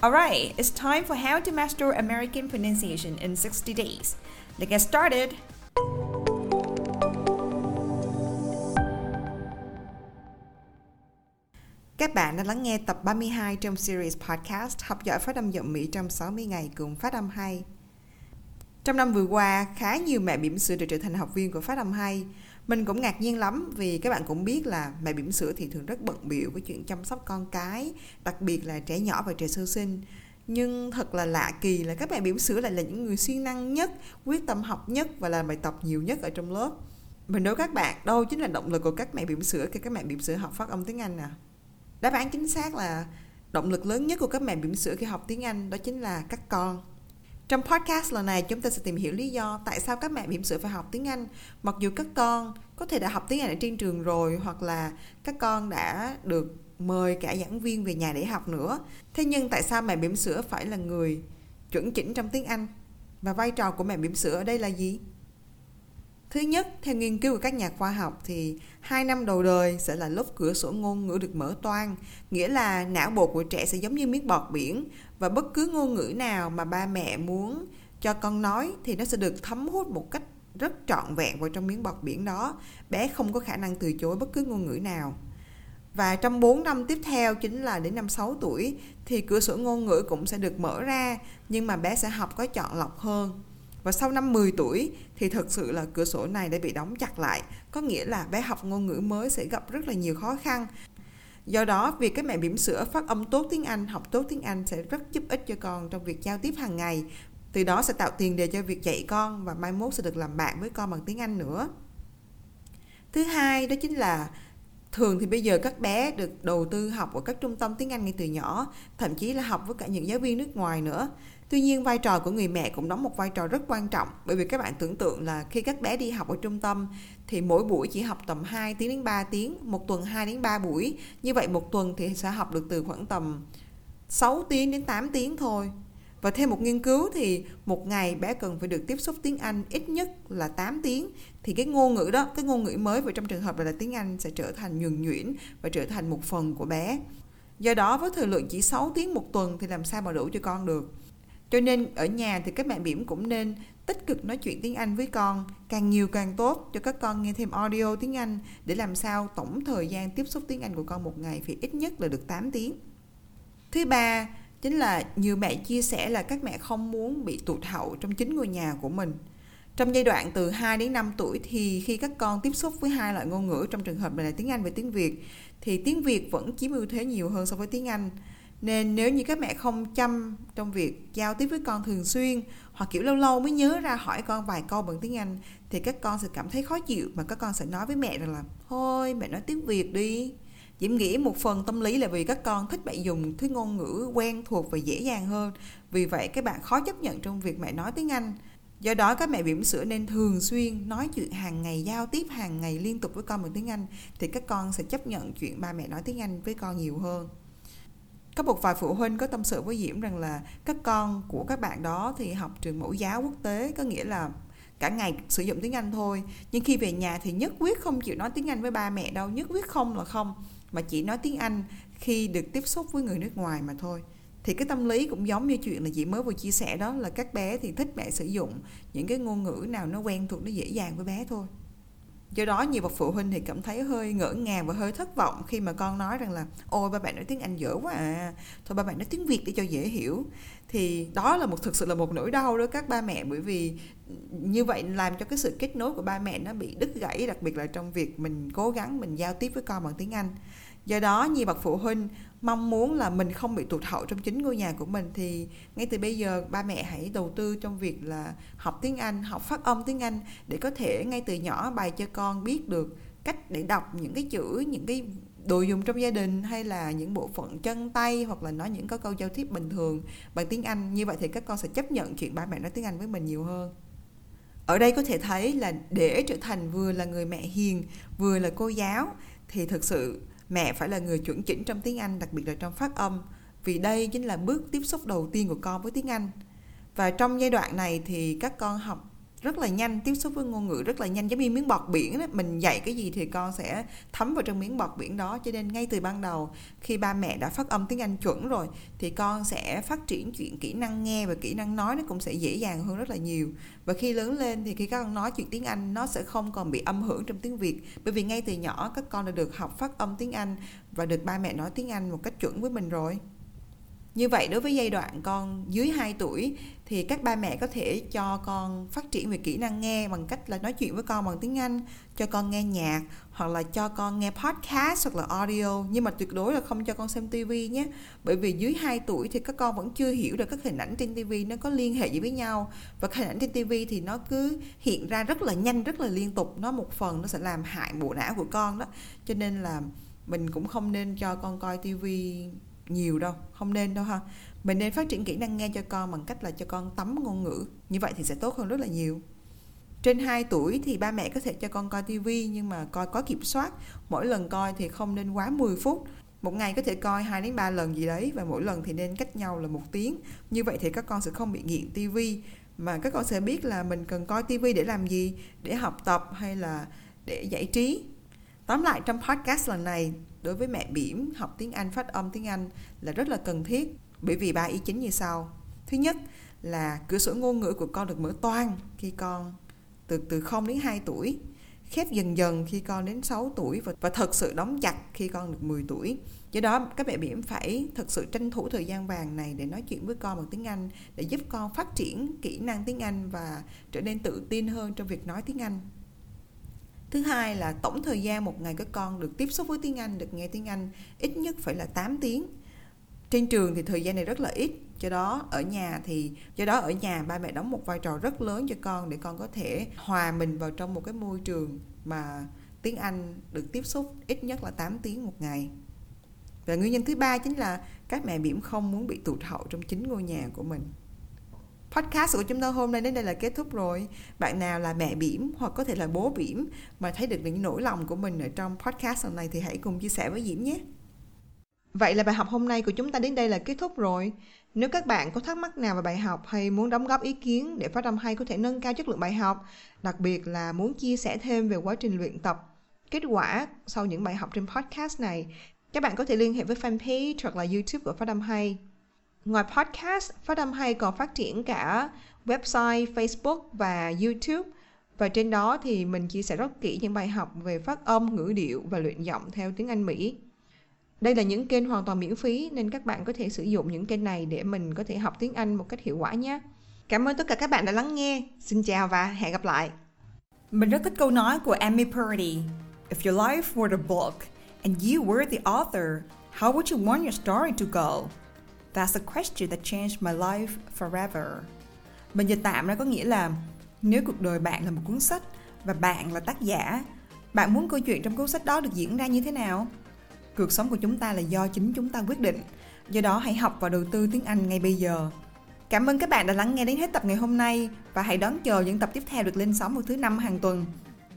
Alright, it's time for how to master American pronunciation in 60 days. Let's get started! Các bạn đã lắng nghe tập 32 trong series podcast Học giỏi phát âm giọng Mỹ trong 60 ngày cùng phát âm hay. Trong năm vừa qua, khá nhiều mẹ bỉm sữa đã trở thành học viên của phát âm hay. Mình cũng ngạc nhiên lắm vì các bạn cũng biết là mẹ bỉm sữa thì thường rất bận biểu với chuyện chăm sóc con cái, đặc biệt là trẻ nhỏ và trẻ sơ sinh. Nhưng thật là lạ kỳ là các mẹ bỉm sữa lại là những người siêng năng nhất, quyết tâm học nhất và làm bài tập nhiều nhất ở trong lớp. Mình đố các bạn đâu chính là động lực của các mẹ bỉm sữa khi các mẹ bỉm sữa học phát âm tiếng Anh à? Đáp án chính xác là động lực lớn nhất của các mẹ bỉm sữa khi học tiếng Anh đó chính là các con. Trong podcast lần này, chúng ta sẽ tìm hiểu lý do tại sao các mẹ bỉm sữa phải học tiếng Anh, mặc dù các con có thể đã học tiếng Anh ở trên trường rồi hoặc là các con đã được mời cả giảng viên về nhà để học nữa. Thế nhưng tại sao mẹ bỉm sữa phải là người chuẩn chỉnh trong tiếng Anh? Và vai trò của mẹ bỉm sữa ở đây là gì? Thứ nhất, theo nghiên cứu của các nhà khoa học thì hai năm đầu đời sẽ là lúc cửa sổ ngôn ngữ được mở toang, nghĩa là não bộ của trẻ sẽ giống như miếng bọt biển và bất cứ ngôn ngữ nào mà ba mẹ muốn cho con nói thì nó sẽ được thấm hút một cách rất trọn vẹn vào trong miếng bọt biển đó. Bé không có khả năng từ chối bất cứ ngôn ngữ nào. Và trong 4 năm tiếp theo chính là đến năm 6 tuổi thì cửa sổ ngôn ngữ cũng sẽ được mở ra nhưng mà bé sẽ học có chọn lọc hơn và sau năm 10 tuổi thì thực sự là cửa sổ này đã bị đóng chặt lại, có nghĩa là bé học ngôn ngữ mới sẽ gặp rất là nhiều khó khăn. Do đó, việc các mẹ bỉm sữa phát âm tốt tiếng Anh, học tốt tiếng Anh sẽ rất giúp ích cho con trong việc giao tiếp hàng ngày. Từ đó sẽ tạo tiền đề cho việc dạy con và mai mốt sẽ được làm bạn với con bằng tiếng Anh nữa. Thứ hai đó chính là thường thì bây giờ các bé được đầu tư học ở các trung tâm tiếng Anh ngay từ nhỏ, thậm chí là học với cả những giáo viên nước ngoài nữa. Tuy nhiên vai trò của người mẹ cũng đóng một vai trò rất quan trọng bởi vì các bạn tưởng tượng là khi các bé đi học ở trung tâm thì mỗi buổi chỉ học tầm 2 tiếng đến 3 tiếng, một tuần 2 đến 3 buổi. Như vậy một tuần thì sẽ học được từ khoảng tầm 6 tiếng đến 8 tiếng thôi. Và thêm một nghiên cứu thì một ngày bé cần phải được tiếp xúc tiếng Anh ít nhất là 8 tiếng thì cái ngôn ngữ đó, cái ngôn ngữ mới vào trong trường hợp là tiếng Anh sẽ trở thành nhuần nhuyễn và trở thành một phần của bé. Do đó với thời lượng chỉ 6 tiếng một tuần thì làm sao mà đủ cho con được. Cho nên ở nhà thì các mẹ bỉm cũng nên tích cực nói chuyện tiếng Anh với con, càng nhiều càng tốt cho các con nghe thêm audio tiếng Anh để làm sao tổng thời gian tiếp xúc tiếng Anh của con một ngày phải ít nhất là được 8 tiếng. Thứ ba, chính là nhiều mẹ chia sẻ là các mẹ không muốn bị tụt hậu trong chính ngôi nhà của mình. Trong giai đoạn từ 2 đến 5 tuổi thì khi các con tiếp xúc với hai loại ngôn ngữ trong trường hợp này là tiếng Anh và tiếng Việt, thì tiếng Việt vẫn chiếm ưu thế nhiều hơn so với tiếng Anh. Nên nếu như các mẹ không chăm trong việc giao tiếp với con thường xuyên hoặc kiểu lâu lâu mới nhớ ra hỏi con vài câu bằng tiếng Anh, thì các con sẽ cảm thấy khó chịu mà các con sẽ nói với mẹ rằng là, thôi, mẹ nói tiếng Việt đi. Diễm nghĩ một phần tâm lý là vì các con thích mẹ dùng thứ ngôn ngữ quen thuộc và dễ dàng hơn. Vì vậy các bạn khó chấp nhận trong việc mẹ nói tiếng Anh. Do đó các mẹ bỉm sữa nên thường xuyên nói chuyện hàng ngày, giao tiếp hàng ngày liên tục với con bằng tiếng Anh thì các con sẽ chấp nhận chuyện ba mẹ nói tiếng Anh với con nhiều hơn có một vài phụ huynh có tâm sự với Diễm rằng là các con của các bạn đó thì học trường mẫu giáo quốc tế có nghĩa là cả ngày sử dụng tiếng Anh thôi. Nhưng khi về nhà thì nhất quyết không chịu nói tiếng Anh với ba mẹ đâu, nhất quyết không là không, mà chỉ nói tiếng Anh khi được tiếp xúc với người nước ngoài mà thôi. Thì cái tâm lý cũng giống như chuyện là chị mới vừa chia sẻ đó, là các bé thì thích mẹ sử dụng những cái ngôn ngữ nào nó quen thuộc, nó dễ dàng với bé thôi do đó nhiều bậc phụ huynh thì cảm thấy hơi ngỡ ngàng và hơi thất vọng khi mà con nói rằng là, ôi, ba bạn nói tiếng anh dở quá à. Thôi ba bạn nói tiếng việt để cho dễ hiểu. Thì đó là một, thực sự là một nỗi đau đó các ba mẹ, bởi vì như vậy làm cho cái sự kết nối của ba mẹ nó bị đứt gãy, đặc biệt là trong việc mình cố gắng mình giao tiếp với con bằng tiếng anh. Do đó nhiều bậc phụ huynh mong muốn là mình không bị tụt hậu trong chính ngôi nhà của mình thì ngay từ bây giờ ba mẹ hãy đầu tư trong việc là học tiếng Anh, học phát âm tiếng Anh để có thể ngay từ nhỏ bày cho con biết được cách để đọc những cái chữ, những cái đồ dùng trong gia đình hay là những bộ phận chân tay hoặc là nói những cái câu giao tiếp bình thường bằng tiếng Anh. Như vậy thì các con sẽ chấp nhận chuyện ba mẹ nói tiếng Anh với mình nhiều hơn. Ở đây có thể thấy là để trở thành vừa là người mẹ hiền vừa là cô giáo thì thực sự mẹ phải là người chuẩn chỉnh trong tiếng Anh, đặc biệt là trong phát âm, vì đây chính là bước tiếp xúc đầu tiên của con với tiếng Anh. Và trong giai đoạn này thì các con học rất là nhanh, tiếp xúc với ngôn ngữ rất là nhanh, giống như miếng bọt biển đó. Mình dạy cái gì thì con sẽ thấm vào trong miếng bọt biển đó. Cho nên ngay từ ban đầu, khi ba mẹ đã phát âm tiếng Anh chuẩn rồi, thì con sẽ phát triển chuyện kỹ năng nghe và kỹ năng nói nó cũng sẽ dễ dàng hơn rất là nhiều. Và khi lớn lên thì khi các con nói chuyện tiếng Anh, nó sẽ không còn bị âm hưởng trong tiếng Việt. Bởi vì ngay từ nhỏ, các con đã được học phát âm tiếng Anh và được ba mẹ nói tiếng Anh một cách chuẩn với mình rồi như vậy đối với giai đoạn con dưới 2 tuổi thì các ba mẹ có thể cho con phát triển về kỹ năng nghe bằng cách là nói chuyện với con bằng tiếng Anh, cho con nghe nhạc hoặc là cho con nghe podcast hoặc là audio nhưng mà tuyệt đối là không cho con xem tivi nhé. Bởi vì dưới 2 tuổi thì các con vẫn chưa hiểu được các hình ảnh trên tivi nó có liên hệ gì với nhau và hình ảnh trên tivi thì nó cứ hiện ra rất là nhanh, rất là liên tục, nó một phần nó sẽ làm hại bộ não của con đó. Cho nên là mình cũng không nên cho con coi tivi nhiều đâu, không nên đâu ha. Mình nên phát triển kỹ năng nghe cho con bằng cách là cho con tắm ngôn ngữ. Như vậy thì sẽ tốt hơn rất là nhiều. Trên 2 tuổi thì ba mẹ có thể cho con coi tivi nhưng mà coi có kiểm soát. Mỗi lần coi thì không nên quá 10 phút. Một ngày có thể coi 2 đến 3 lần gì đấy và mỗi lần thì nên cách nhau là một tiếng. Như vậy thì các con sẽ không bị nghiện tivi mà các con sẽ biết là mình cần coi tivi để làm gì? Để học tập hay là để giải trí? Tóm lại trong podcast lần này đối với mẹ bỉm học tiếng Anh phát âm tiếng Anh là rất là cần thiết bởi vì ba ý chính như sau thứ nhất là cửa sổ ngôn ngữ của con được mở toang khi con từ từ 0 đến 2 tuổi khép dần dần khi con đến 6 tuổi và, và thật sự đóng chặt khi con được 10 tuổi. Do đó các mẹ bỉm phải thật sự tranh thủ thời gian vàng này để nói chuyện với con bằng tiếng Anh để giúp con phát triển kỹ năng tiếng Anh và trở nên tự tin hơn trong việc nói tiếng Anh. Thứ hai là tổng thời gian một ngày các con được tiếp xúc với tiếng Anh, được nghe tiếng Anh ít nhất phải là 8 tiếng. Trên trường thì thời gian này rất là ít, do đó ở nhà thì do đó ở nhà ba mẹ đóng một vai trò rất lớn cho con để con có thể hòa mình vào trong một cái môi trường mà tiếng Anh được tiếp xúc ít nhất là 8 tiếng một ngày. Và nguyên nhân thứ ba chính là các mẹ bỉm không muốn bị tụt hậu trong chính ngôi nhà của mình. Podcast của chúng tôi hôm nay đến đây là kết thúc rồi. Bạn nào là mẹ bỉm hoặc có thể là bố bỉm mà thấy được những nỗi lòng của mình ở trong podcast lần này thì hãy cùng chia sẻ với Diễm nhé. Vậy là bài học hôm nay của chúng ta đến đây là kết thúc rồi. Nếu các bạn có thắc mắc nào về bài học hay muốn đóng góp ý kiến để phát âm hay có thể nâng cao chất lượng bài học, đặc biệt là muốn chia sẻ thêm về quá trình luyện tập, kết quả sau những bài học trên podcast này, các bạn có thể liên hệ với fanpage hoặc là YouTube của Phát âm hay. Ngoài podcast, Phát âm hay còn phát triển cả website, Facebook và YouTube. Và trên đó thì mình chia sẻ rất kỹ những bài học về phát âm, ngữ điệu và luyện giọng theo tiếng Anh Mỹ. Đây là những kênh hoàn toàn miễn phí nên các bạn có thể sử dụng những kênh này để mình có thể học tiếng Anh một cách hiệu quả nhé. Cảm ơn tất cả các bạn đã lắng nghe. Xin chào và hẹn gặp lại. Mình rất thích câu nói của Amy Purdy. If your life were a book and you were the author, how would you want your story to go? That's a question that changed my life forever. Mình dịch tạm ra có nghĩa là nếu cuộc đời bạn là một cuốn sách và bạn là tác giả, bạn muốn câu chuyện trong cuốn sách đó được diễn ra như thế nào? Cuộc sống của chúng ta là do chính chúng ta quyết định. Do đó hãy học và đầu tư tiếng Anh ngay bây giờ. Cảm ơn các bạn đã lắng nghe đến hết tập ngày hôm nay và hãy đón chờ những tập tiếp theo được lên sóng vào thứ năm hàng tuần.